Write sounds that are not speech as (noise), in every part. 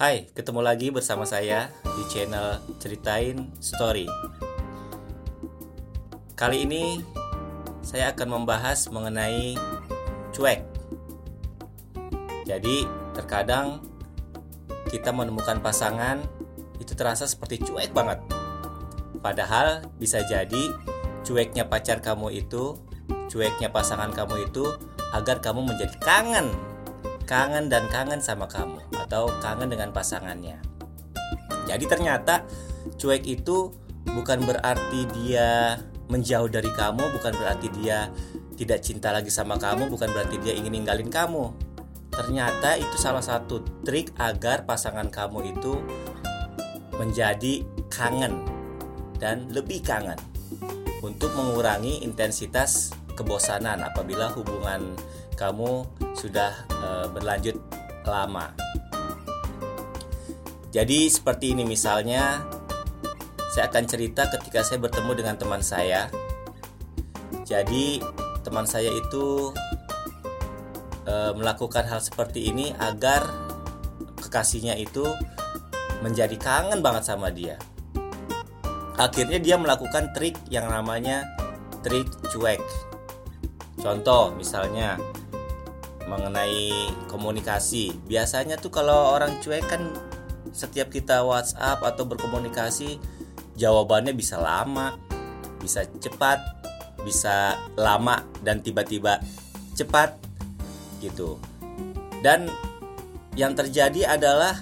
Hai, ketemu lagi bersama saya di channel Ceritain Story. Kali ini saya akan membahas mengenai cuek. Jadi, terkadang kita menemukan pasangan itu terasa seperti cuek banget. Padahal bisa jadi cueknya pacar kamu itu, cueknya pasangan kamu itu agar kamu menjadi kangen kangen dan kangen sama kamu atau kangen dengan pasangannya. Jadi ternyata cuek itu bukan berarti dia menjauh dari kamu, bukan berarti dia tidak cinta lagi sama kamu, bukan berarti dia ingin ninggalin kamu. Ternyata itu salah satu trik agar pasangan kamu itu menjadi kangen dan lebih kangen untuk mengurangi intensitas kebosanan apabila hubungan kamu sudah e, berlanjut lama. Jadi seperti ini misalnya saya akan cerita ketika saya bertemu dengan teman saya. Jadi teman saya itu e, melakukan hal seperti ini agar kekasihnya itu menjadi kangen banget sama dia. Akhirnya dia melakukan trik yang namanya trik cuek. Contoh misalnya mengenai komunikasi. Biasanya tuh kalau orang cuek kan setiap kita WhatsApp atau berkomunikasi jawabannya bisa lama, bisa cepat, bisa lama dan tiba-tiba cepat gitu. Dan yang terjadi adalah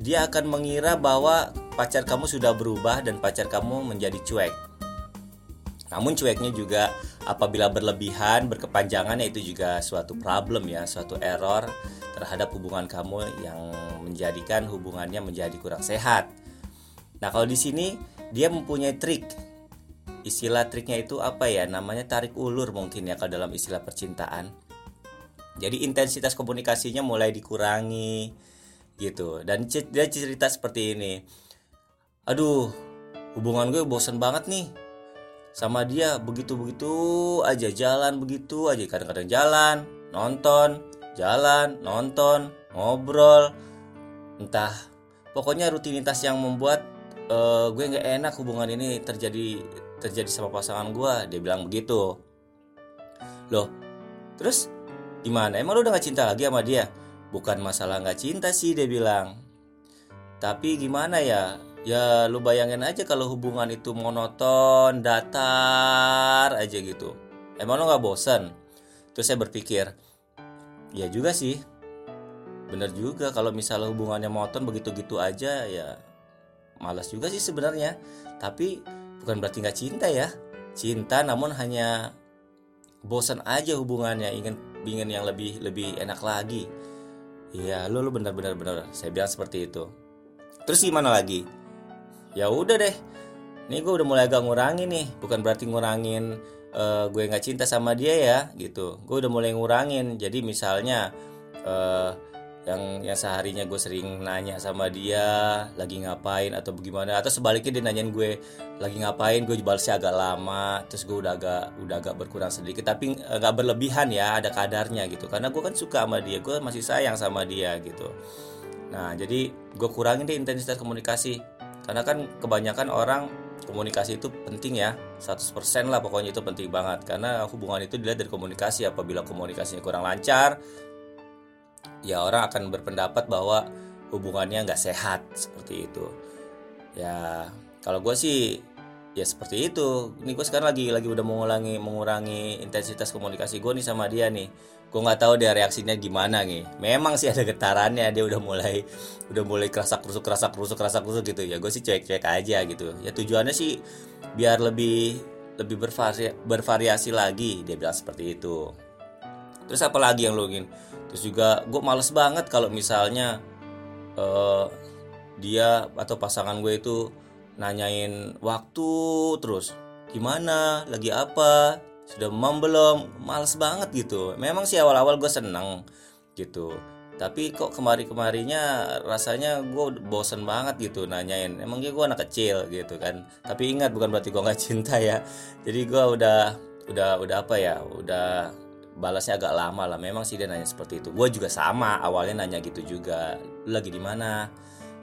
dia akan mengira bahwa pacar kamu sudah berubah dan pacar kamu menjadi cuek. Namun cueknya juga apabila berlebihan, berkepanjangan ya itu juga suatu problem ya, suatu error terhadap hubungan kamu yang menjadikan hubungannya menjadi kurang sehat. Nah, kalau di sini dia mempunyai trik. Istilah triknya itu apa ya? Namanya tarik ulur mungkin ya kalau dalam istilah percintaan. Jadi intensitas komunikasinya mulai dikurangi gitu. Dan dia cerita seperti ini. Aduh, hubungan gue bosen banget nih sama dia begitu-begitu aja jalan begitu aja. Kadang-kadang jalan nonton jalan nonton ngobrol. Entah pokoknya rutinitas yang membuat uh, gue nggak enak hubungan ini terjadi terjadi sama pasangan gue dia bilang begitu. Loh terus gimana? Emang lo udah gak cinta lagi sama dia? Bukan masalah nggak cinta sih dia bilang. Tapi gimana ya ya lu bayangin aja kalau hubungan itu monoton datar aja gitu. Emang lo nggak bosan terus saya berpikir ya juga sih. Bener juga kalau misalnya hubungannya monoton begitu-gitu aja ya malas juga sih sebenarnya. Tapi bukan berarti nggak cinta ya. Cinta namun hanya bosan aja hubungannya ingin ingin yang lebih lebih enak lagi. Iya lu lu bener-bener bener. Saya bilang seperti itu. Terus gimana lagi ya udah deh. Ini gue udah mulai agak ngurangin nih. Bukan berarti ngurangin uh, gue nggak cinta sama dia ya gitu. Gue udah mulai ngurangin. Jadi misalnya uh, yang yang seharinya gue sering nanya sama dia lagi ngapain atau bagaimana atau sebaliknya dia nanyain gue lagi ngapain? Gue balasnya agak lama terus gue udah agak udah agak berkurang sedikit. Tapi eh, nggak berlebihan ya ada kadarnya gitu. Karena gue kan suka sama dia gue masih sayang sama dia gitu. Nah jadi gue kurangin deh intensitas komunikasi karena kan kebanyakan orang komunikasi itu penting ya 100% lah pokoknya itu penting banget. Karena hubungan itu dilihat dari komunikasi apabila komunikasinya kurang lancar ya orang akan berpendapat bahwa hubungannya nggak sehat seperti itu. Ya kalau gue sih ya seperti itu. Ini gue sekarang lagi lagi udah mengulangi mengurangi intensitas komunikasi gue nih sama dia nih. Gue nggak tahu dia reaksinya gimana nih. Memang sih ada getarannya dia udah mulai udah mulai kerasa kerusuk kerasa kerusuk kerasa kerusuk gitu. Ya gue sih cuek cuek aja gitu. Ya tujuannya sih biar lebih lebih bervari, bervariasi lagi dia bilang seperti itu. Terus apa lagi yang lo ingin? Terus juga gue males banget kalau misalnya uh, dia atau pasangan gue itu nanyain waktu terus gimana lagi apa sudah mam belum males banget gitu. Memang sih awal-awal gue seneng gitu. Tapi kok kemari-kemarinya rasanya gue bosen banget gitu nanyain. Emangnya gue anak kecil gitu kan. Tapi ingat bukan berarti gue nggak (laughs) cinta ya. Jadi gue udah udah udah apa ya udah balasnya agak lama lah. Memang sih dia nanya seperti itu. Gue juga sama awalnya nanya gitu juga. Lagi di mana?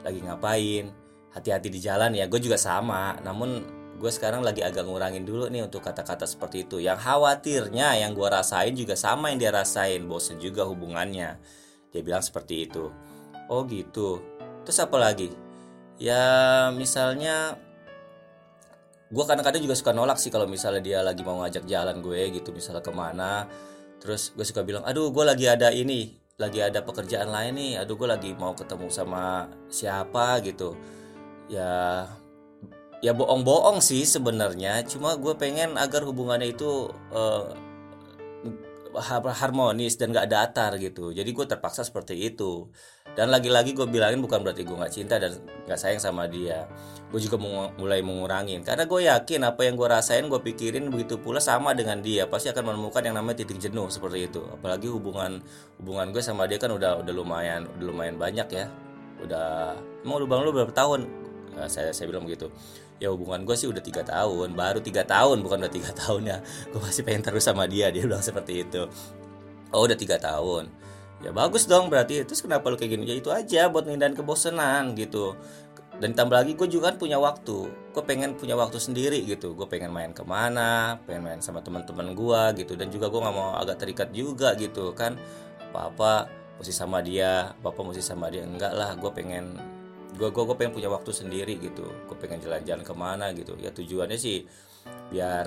Lagi ngapain hati-hati di jalan ya. Gue juga sama. Namun gue sekarang lagi agak ngurangin dulu nih untuk kata-kata seperti itu. Yang khawatirnya yang gue rasain juga sama yang dia rasain. Bosen juga hubungannya. Dia bilang seperti itu. Oh gitu. Terus apa lagi? Ya misalnya gue kadang-kadang juga suka nolak sih kalau misalnya dia lagi mau ngajak jalan gue gitu misalnya ke mana. Terus gue suka bilang aduh gue lagi ada ini lagi ada pekerjaan lain nih. Aduh gue lagi mau ketemu sama siapa gitu ya ya bohong-bohong sih sebenarnya. Cuma gue pengen agar hubungannya itu uh, harmonis dan gak datar gitu. Jadi gue terpaksa seperti itu. Dan lagi-lagi gue bilangin bukan berarti gue nggak cinta dan nggak sayang sama dia. Gue juga mulai mengurangin. Karena gue yakin apa yang gue rasain gue pikirin begitu pula sama dengan dia. Pasti akan menemukan yang namanya titik jenuh seperti itu. Apalagi hubungan hubungan gue sama dia kan udah udah lumayan udah lumayan banyak ya. Udah mau lu bang lu berapa tahun nah, saya saya bilang begitu ya hubungan gue sih udah tiga tahun baru tiga tahun bukan udah tiga (laughs) tahun ya. Gue masih pengen terus sama dia dia bilang seperti itu. Oh udah tiga tahun. Ya bagus dong berarti. Terus kenapa lu kayak gini? Ya itu aja buat ngindarin kebosanan gitu. Dan tambah lagi gue juga kan punya waktu. Gue pengen punya waktu sendiri gitu. Gue pengen main ke mana pengen main sama teman-teman gue gitu. Dan juga gue nggak mau agak terikat juga gitu. Kan apa apa mesti sama dia apa mesti sama dia. Enggak lah gue pengen gue gue pengen punya waktu sendiri gitu. Gue pengen jalan-jalan ke mana gitu. Ya tujuannya sih biar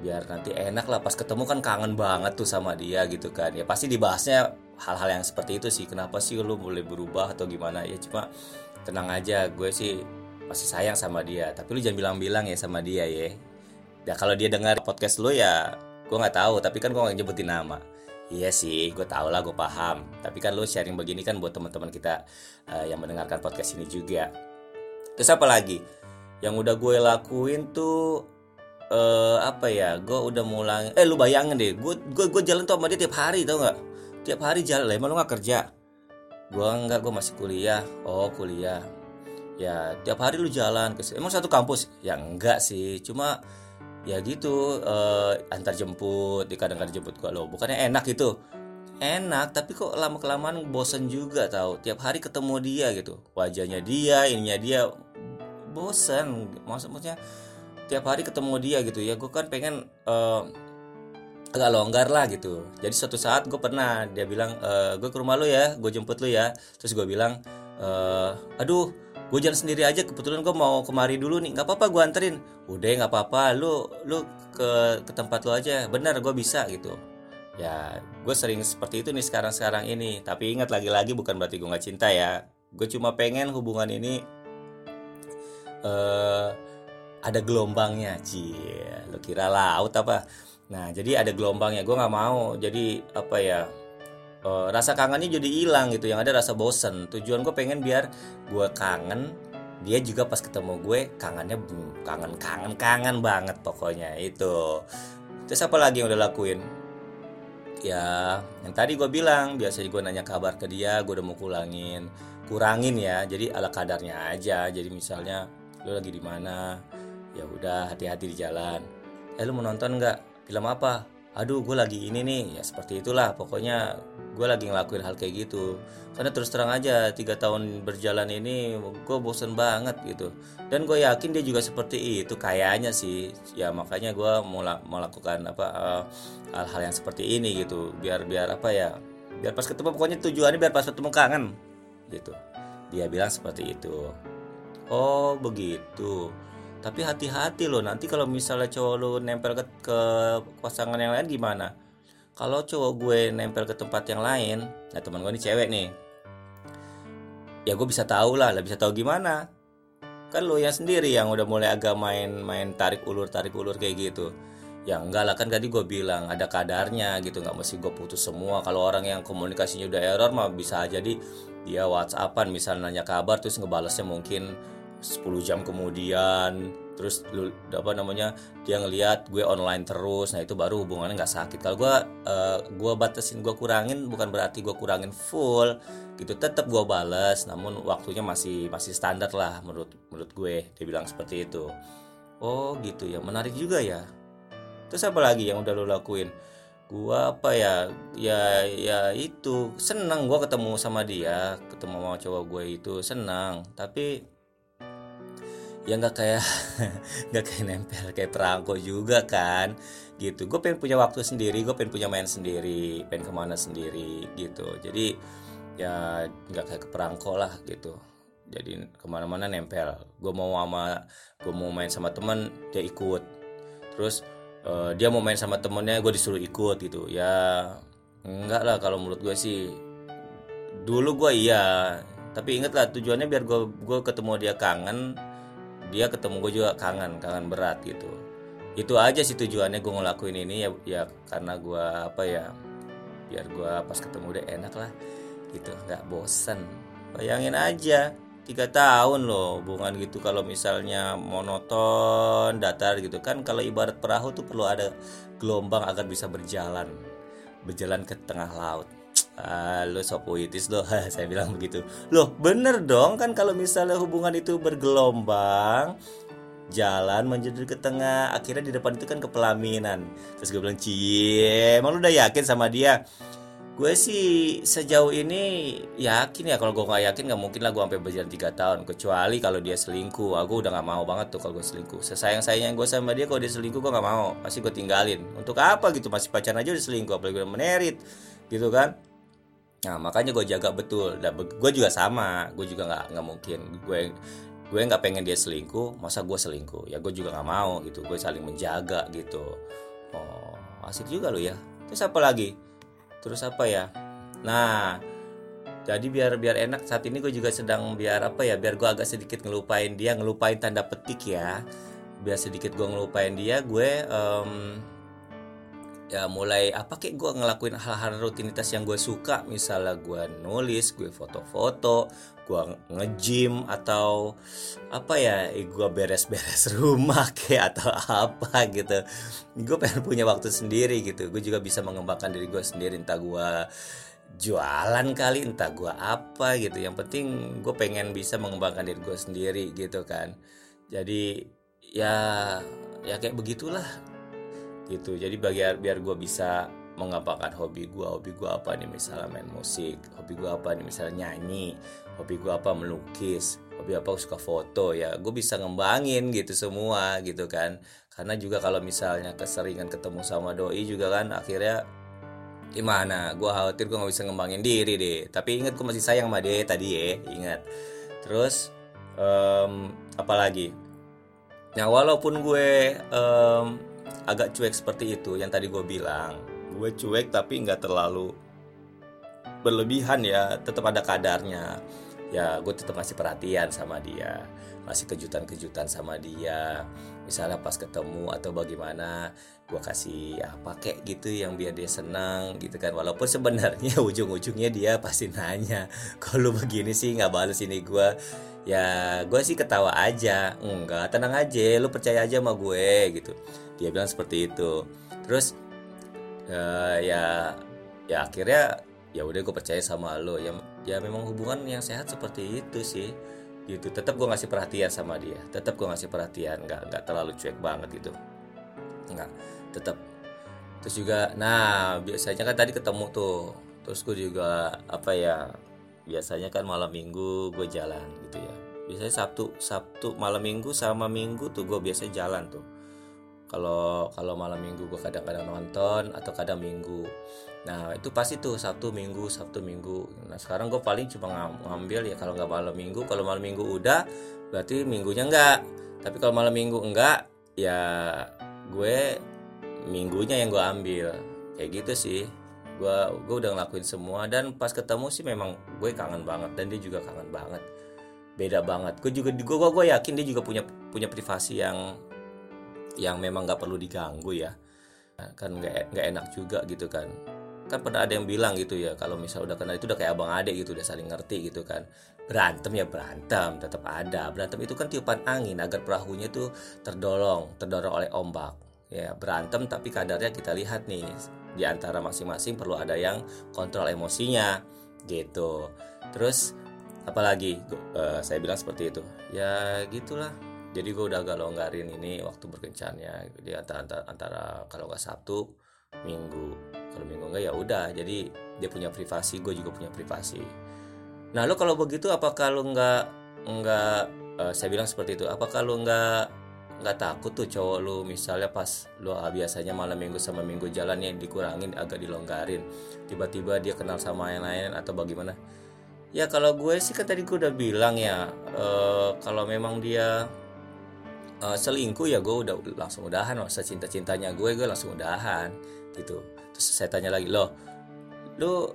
biar nanti enak lah. Pas ketemu kan kangen banget tuh sama dia gitu kan. Ya pasti dibahasnya hal-hal yang seperti itu sih. Kenapa sih lu boleh berubah atau gimana? Ya cuma tenang aja. Gue sih masih sayang sama dia. Tapi lu jangan bilang-bilang ya sama dia ya. Ya kalau dia dengar podcast lu ya gue nggak tahu. Tapi kan gue nggak nyebutin nama iya sih gue tau lah gue paham. Tapi kan lu sharing begini kan buat teman-teman kita uh, yang mendengarkan podcast ini juga. Terus apa lagi? Yang udah gue lakuin tuh uh, apa ya? Gue udah mulai eh lu bayangin deh gue gue gue jalan tuh sama dia tiap hari tau nggak? Tiap hari jalan lah emang lu gak kerja? Gue enggak gue masih kuliah. Oh kuliah. Ya tiap hari lu jalan emang satu kampus? Ya enggak sih. Cuma ya gitu uh, antar jemput kadang-kadang jemput gue lo bukannya enak gitu? Enak tapi kok lama kelamaan bosen juga tau. Tiap hari ketemu dia gitu. Wajahnya dia ininya dia bosen. Maksudnya tiap hari ketemu dia gitu. Ya gue kan pengen uh, agak longgar lah gitu. Jadi suatu saat gue pernah dia bilang e, gue ke rumah lu ya gue jemput lu ya. Terus gue bilang e, aduh gue jalan sendiri aja kebetulan gue mau kemari dulu nih. Nggak apa-apa gue anterin. Udah nggak apa-apa. Lu lu ke ke tempat lu aja. Benar gue bisa gitu. Ya gue sering seperti itu nih sekarang sekarang ini. Tapi ingat lagi-lagi bukan berarti gue nggak cinta ya. Gue cuma pengen hubungan ini uh, ada gelombangnya cie. Lu kira laut apa? Nah, jadi ada gelombangnya. Gue nggak mau. Jadi apa ya? Uh, rasa kangennya jadi hilang gitu. Yang ada rasa bosen. Tujuan gue pengen biar gue kangen. Dia juga pas ketemu gue kangennya kangen kangen kangen banget pokoknya itu. Terus apa lagi yang udah lakuin? Ya, yang tadi gue bilang biasanya gue nanya kabar ke dia, gue udah mau kurangin, kurangin ya. Jadi ala kadarnya aja. Jadi misalnya lo lagi di mana, ya udah hati-hati di jalan. Eh lu mau nonton nggak? film apa aduh gue lagi ini nih. Ya seperti itulah. Pokoknya gue lagi ngelakuin hal kayak gitu. Karena terus terang aja tiga tahun berjalan ini gue bosen banget gitu. Dan gue yakin dia juga seperti itu kayaknya sih. Ya makanya gue mau melakukan apa eh, hal-hal yang seperti ini gitu. Biar biar apa ya biar pas ketemu pokoknya tujuannya biar pas ketemu kangen gitu. Dia bilang seperti itu. Oh begitu tapi hati-hati loh nanti kalau misalnya cowok lu nempel ke, ke pasangan yang lain gimana? Kalau cowok gue nempel ke tempat yang lain nah teman gue ini cewek nih ya gue bisa tahu lah lah bisa tahu gimana? Kan lo yang sendiri yang udah mulai agak main-main tarik ulur tarik ulur kayak gitu. Ya enggak lah kan tadi gue bilang ada kadarnya gitu nggak mesti gue putus semua. Kalau orang yang komunikasinya udah error mah bisa jadi dia whatsappan misalnya nanya kabar terus ngebalesnya mungkin 10 jam kemudian terus apa namanya dia ngelihat gue online terus nah itu baru hubungannya nggak sakit. Kalau gue uh, gue batasin gue kurangin bukan berarti gue kurangin full gitu tetap gue balas namun waktunya masih masih standar lah menurut menurut gue dia bilang seperti itu. Oh gitu ya menarik juga ya. Terus apa lagi yang udah lo lakuin? Gua apa ya ya ya itu senang gua ketemu sama dia ketemu sama cowok gue itu senang tapi ya nggak kayak (laughs) nggak kayak nempel kayak perangko juga kan gitu. Gue pengen punya waktu sendiri gue pengen punya main sendiri pengen ke mana sendiri gitu. Jadi ya nggak kayak perangko lah gitu. Jadi ke mana-mana nempel. Gue mau sama gue mau main sama teman dia ikut. Terus uh, dia mau main sama temennya gue disuruh ikut gitu. Ya enggak lah kalau menurut gue sih. Dulu gue iya tapi inget lah tujuannya biar gue gue ketemu dia kangen dia ketemu gue juga kangen kangen berat gitu. Itu aja sih tujuannya gue ngelakuin ini ya ya karena gue apa ya biar gue pas ketemu dia enak lah gitu nggak bosan bayangin aja tiga tahun loh hubungan gitu kalau misalnya monoton datar gitu. Kan kalau ibarat perahu tuh perlu ada gelombang agar bisa berjalan berjalan ke tengah laut ah, lo so puitis loh saya bilang begitu. Loh bener dong. Kan kalau misalnya hubungan itu bergelombang jalan menjadi ke tengah akhirnya di depan itu kan kepelaminan. Terus gue bilang cie emang lu udah yakin sama dia? Gue sih sejauh ini yakin ya. Kalau gue nggak yakin nggak mungkin lah gue sampai berjalan tiga tahun. Kecuali kalau dia selingkuh. Aku udah nggak mau banget tuh kalau gue selingkuh. Sesayang sayangnya gue sama dia kalau dia selingkuh gue nggak mau. Pasti gue tinggalin. Untuk apa gitu? Masih pacaran aja udah selingkuh. Apalagi udah menerit gitu kan nah makanya gue jaga betul. Dan gue juga sama. Gue juga nggak nggak mungkin. Gue gue nggak pengen dia selingkuh. Masa gue selingkuh? Ya gue juga nggak mau gitu. Gue saling menjaga gitu. Oh asik juga lo ya. Terus apa lagi? Terus apa ya? Nah jadi biar biar enak saat ini gue juga sedang biar apa ya? Biar gue agak sedikit ngelupain dia ngelupain tanda petik ya. Biar sedikit gue ngelupain dia gue um, ya mulai apa kayak gue ngelakuin hal-hal rutinitas yang gue suka. Misalnya gue nulis gue foto-foto gue nge-gym atau apa ya gue beres-beres (laughs) rumah kayak atau apa gitu. Gue pengen punya waktu sendiri gitu. Gue juga bisa mengembangkan diri gue sendiri. Entah gue jualan kali entah gue apa gitu. Yang penting gue pengen bisa mengembangkan diri gue sendiri gitu kan. Jadi ya ya kayak begitulah gitu. Jadi biar biar gue bisa mengembangkan hobi gue hobi gue apa nih misalnya main musik hobi gue apa nih misalnya nyanyi hobi gue apa melukis hobi apa suka foto ya gue bisa ngembangin gitu semua gitu kan. Karena juga kalau misalnya keseringan ketemu sama doi juga kan akhirnya gimana? Gue khawatir gue nggak bisa ngembangin diri deh. Tapi ingat gue masih sayang sama dia tadi ya ingat. Terus um, apalagi? Nah walaupun gue um, agak cuek seperti itu yang tadi gue bilang. Gue cuek tapi nggak terlalu berlebihan ya tetap ada kadarnya. Ya gue tetap masih perhatian sama dia masih kejutan-kejutan sama dia. Misalnya pas ketemu atau bagaimana gue kasih apa kayak gitu yang biar dia senang gitu kan. Walaupun sebenarnya (laughs) ujung-ujungnya dia pasti nanya kalau begini sih? Nggak balas ini gue ya gue sih ketawa aja. Enggak tenang aja lu percaya aja sama gue gitu dia bilang seperti itu. Terus uh, ya ya akhirnya ya udah gue percaya sama lo. Ya ya memang hubungan yang sehat seperti itu sih gitu. Tetap gue ngasih perhatian sama dia. Tetap gue ngasih perhatian. Nggak nggak terlalu cuek banget gitu. Nggak tetap terus juga nah biasanya kan tadi ketemu tuh. Terus gue juga apa ya biasanya kan malam minggu gue jalan gitu ya. Biasanya sabtu sabtu malam minggu sama minggu tuh gue biasa jalan tuh kalau kalau malam minggu gue kadang-kadang nonton atau kadang minggu. Nah itu pasti tuh sabtu minggu sabtu minggu. Nah sekarang gue paling cuma ngambil ya kalau nggak malam minggu. Kalau malam minggu udah berarti minggunya enggak tapi kalau malam minggu enggak ya gue minggunya yang gue ambil. Kayak gitu sih. Gue gue udah ngelakuin semua dan pas ketemu sih memang gue kangen banget dan dia juga kangen banget. Beda banget. Gue juga gue gue yakin dia juga punya punya privasi yang yang memang nggak perlu diganggu ya. Kan nggak nggak enak juga gitu kan. Kan pernah ada yang bilang gitu ya kalau misal udah kenal itu udah kayak abang adik gitu udah saling ngerti gitu kan. Berantem ya berantem tetap ada. Berantem itu kan tiupan angin agar perahunya tuh terdorong terdorong oleh ombak. Ya berantem tapi kadarnya kita lihat nih di antara masing-masing perlu ada yang kontrol emosinya gitu. Terus apalagi? Uh, saya bilang seperti itu. Ya gitulah jadi gue udah agak longgarin ini waktu berkencannya. Di antara antara, antara kalau nggak Sabtu Minggu. Kalau minggu enggak ya udah. Jadi dia punya privasi gue juga punya privasi. Nah lo kalau begitu apakah lo nggak nggak uh, saya bilang seperti itu apakah lo nggak nggak takut tuh cowok lu misalnya pas lu ah, biasanya malam minggu sama minggu jalannya dikurangin agak dilonggarin tiba-tiba dia kenal sama yang lain atau bagaimana? Ya kalau gue sih kan tadi gue udah bilang ya uh, kalau memang dia uh, selingkuh ya gue udah langsung udahan masa cinta cintanya gue gue langsung udahan gitu. Terus saya tanya lagi loh lu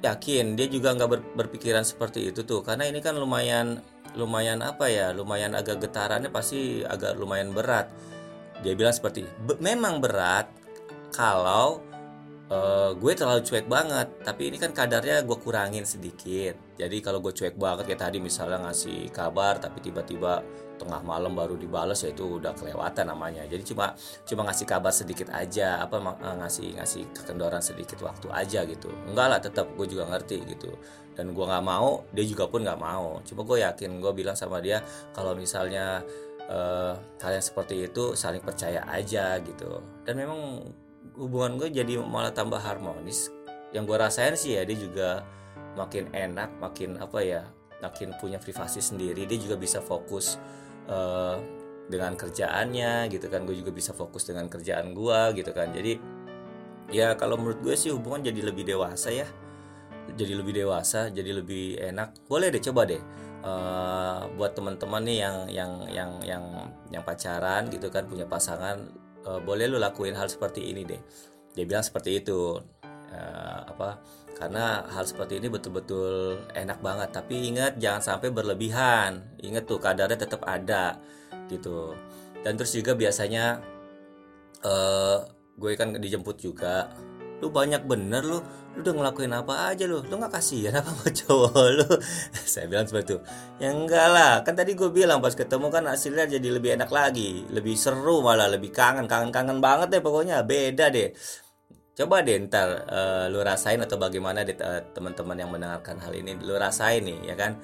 yakin dia juga nggak ber, berpikiran seperti itu tuh? Karena ini kan lumayan lumayan apa ya lumayan agak getarannya pasti agak lumayan berat. Dia bilang seperti memang berat kalau uh, gue terlalu cuek banget tapi ini kan kadarnya gue kurangin sedikit. Jadi kalau gue cuek banget kayak tadi misalnya ngasih kabar tapi tiba-tiba tengah malam baru dibales ya itu udah kelewatan namanya. Jadi cuma cuma ngasih kabar sedikit aja apa eh, ngasih ngasih kekendoran sedikit waktu aja gitu. Enggak lah tetap gue juga ngerti gitu. Dan gue nggak mau dia juga pun nggak mau. Cuma gue yakin gue bilang sama dia kalau misalnya uh, hal yang seperti itu saling percaya aja gitu. Dan memang hubungan gue jadi malah tambah harmonis. Yang gue rasain sih ya dia juga makin enak makin apa ya makin punya privasi sendiri. Dia juga bisa fokus uh, dengan kerjaannya gitu kan. Gue juga bisa fokus dengan kerjaan gue gitu kan. Jadi ya kalau menurut gue sih hubungan jadi lebih dewasa ya. Jadi lebih dewasa jadi lebih enak. Boleh deh coba deh. Uh, buat teman-teman nih yang yang yang yang yang pacaran gitu kan punya pasangan uh, boleh lu lakuin hal seperti ini deh. Dia bilang seperti itu. Uh, apa karena hal seperti ini betul-betul enak banget. Tapi ingat jangan sampai berlebihan. Ingat tuh kadarnya tetap ada gitu. Dan terus juga biasanya uh, gue kan dijemput juga lu banyak bener lu. Lu udah ngelakuin apa aja lu? Lu nggak kasihan apa sama cowok lu? (laughs) Saya bilang seperti itu. Ya enggak lah. Kan tadi gue bilang pas ketemu kan hasilnya jadi lebih enak lagi. Lebih seru malah lebih kangen. Kangen kangen banget deh pokoknya. Beda deh. Coba deh ntar uh, lu rasain atau bagaimana deh uh, teman-teman yang mendengarkan hal ini. Lu rasain nih ya kan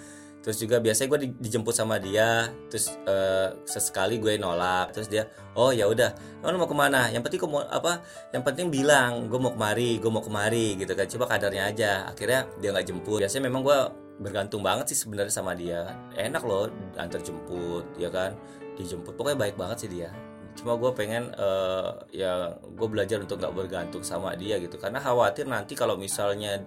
terus juga biasanya gue dijemput sama dia terus uh, sesekali gue nolak terus dia oh ya udah lo mau ke mana? Yang penting mau apa yang penting bilang gue mau kemari gue mau kemari gitu kan. Coba kadarnya aja akhirnya dia nggak jemput. Biasanya memang gue bergantung banget sih sebenarnya sama dia. Enak loh antar jemput ya kan? Dijemput pokoknya baik banget sih dia. Cuma gue pengen uh, ya gue belajar untuk nggak bergantung sama dia gitu. Karena khawatir nanti kalau misalnya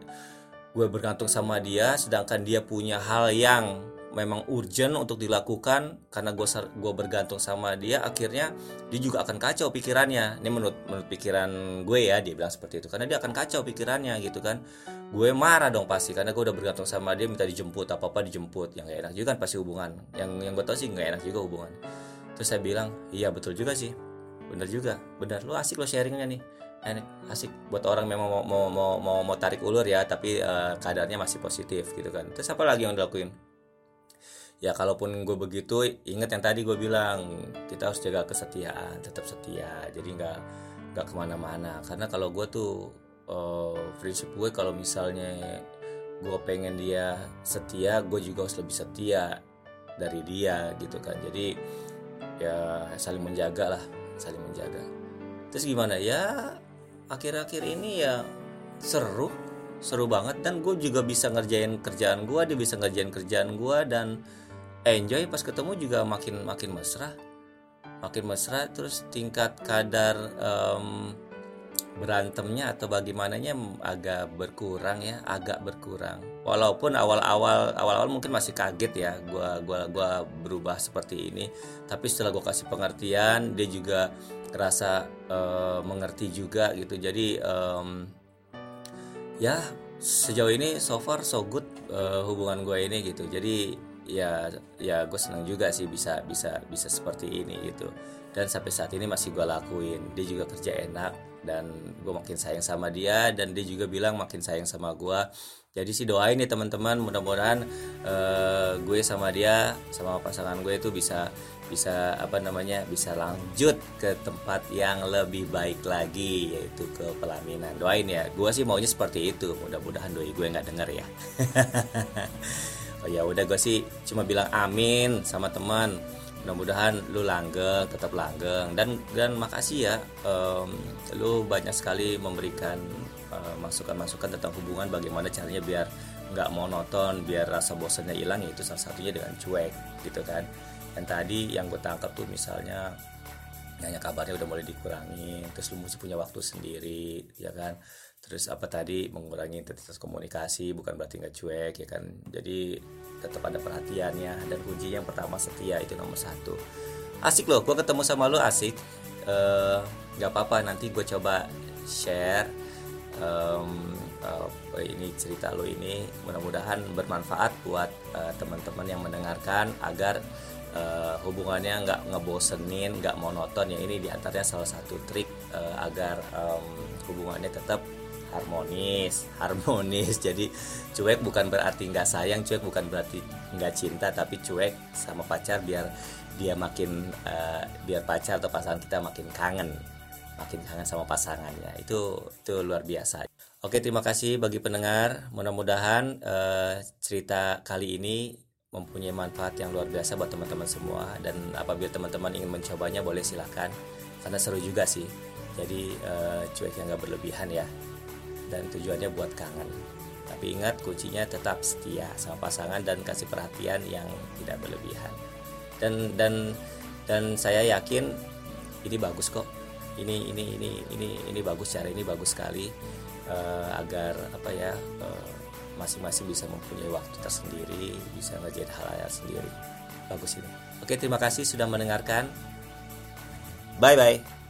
gue bergantung sama dia sedangkan dia punya hal yang memang urgent untuk dilakukan karena gue gue bergantung sama dia akhirnya dia juga akan kacau pikirannya. Ini menurut menurut pikiran gue ya dia bilang seperti itu. Karena dia akan kacau pikirannya gitu kan. Gue marah dong pasti karena gue udah bergantung sama dia minta dijemput apa apa dijemput. Yang gak enak juga kan pasti hubungan. Yang yang gue tau sih gak enak juga hubungan. Terus saya bilang iya betul juga sih. Bener juga. Bener. Lu asik lo sharingnya nih asik. Buat orang memang mau mau mau mau, mau tarik ulur ya tapi uh, keadaannya masih positif gitu kan. Terus apa lagi yang dilakuin ya kalaupun gue begitu inget yang tadi gue bilang kita harus jaga kesetiaan tetap setia. Jadi nggak nggak ke mana-mana. Karena kalau gue tuh uh, prinsip gue kalau misalnya gue pengen dia setia gue juga harus lebih setia dari dia gitu kan. Jadi ya saling menjaga lah saling menjaga. Terus gimana? Ya akhir-akhir ini ya seru seru banget. Dan gue juga bisa ngerjain kerjaan gue dia bisa ngerjain kerjaan gue dan enjoy pas ketemu juga makin makin mesra. Makin mesra terus tingkat kadar um, berantemnya atau bagaimananya agak berkurang ya agak berkurang. Walaupun awal-awal awal-awal mungkin masih kaget ya gua gua gua berubah seperti ini. Tapi setelah gua kasih pengertian dia juga rasa uh, mengerti juga gitu. Jadi um, ya sejauh ini so far so good uh, hubungan gue ini gitu. Jadi ya ya gue senang juga sih bisa bisa bisa seperti ini gitu. Dan sampai saat ini masih gue lakuin. Dia juga kerja enak dan gue makin sayang sama dia dan dia juga bilang makin sayang sama gue jadi sih doain nih teman-teman mudah-mudahan uh, gue sama dia sama pasangan gue itu bisa bisa apa namanya bisa lanjut ke tempat yang lebih baik lagi yaitu ke pelaminan. Doain ya gue sih maunya seperti itu. Mudah-mudahan doi gue nggak denger ya. (laughs) Oh ya udah gue sih cuma bilang amin sama teman mudah-mudahan lu langgeng tetap langgeng. Dan dan makasih ya um, lu banyak sekali memberikan uh, masukan-masukan tentang hubungan bagaimana caranya biar nggak monoton biar rasa bosannya hilang ya itu salah satunya dengan cuek gitu kan. Dan tadi yang gue tangkap tuh misalnya nanya kabarnya udah mulai dikurangi terus lu mesti punya waktu sendiri ya kan terus apa tadi? Mengurangi intensitas komunikasi bukan berarti nggak cuek ya kan? Jadi tetap ada perhatiannya dan kunci yang pertama setia itu nomor satu. Asik loh gue ketemu sama lu asik. Nggak uh, apa-apa nanti gue coba share um, uh, ini cerita lo ini. Mudah-mudahan bermanfaat buat uh, teman-teman yang mendengarkan agar uh, hubungannya nggak ngebosenin, nggak monoton. Ya ini di antaranya salah satu trik uh, agar um, hubungannya tetap harmonis, harmonis. (laughs) Jadi cuek bukan berarti nggak sayang, cuek bukan berarti nggak cinta, tapi cuek sama pacar biar dia makin uh, biar pacar atau pasangan kita makin kangen, makin kangen sama pasangannya. Itu itu luar biasa. Oke, terima kasih bagi pendengar. Mudah-mudahan uh, cerita kali ini mempunyai manfaat yang luar biasa buat teman-teman semua dan apabila teman-teman ingin mencobanya boleh silakan karena seru juga sih jadi uh, cuek yang gak berlebihan ya dan tujuannya buat kangen. Tapi ingat kuncinya tetap setia sama pasangan dan kasih perhatian yang tidak berlebihan. Dan dan dan saya yakin ini bagus kok. Ini ini ini ini ini bagus cara ini bagus sekali uh, agar apa ya uh, masing-masing bisa mempunyai waktu tersendiri bisa ngerjain hal-hal sendiri. Bagus ini. Oke terima kasih sudah mendengarkan. Bye bye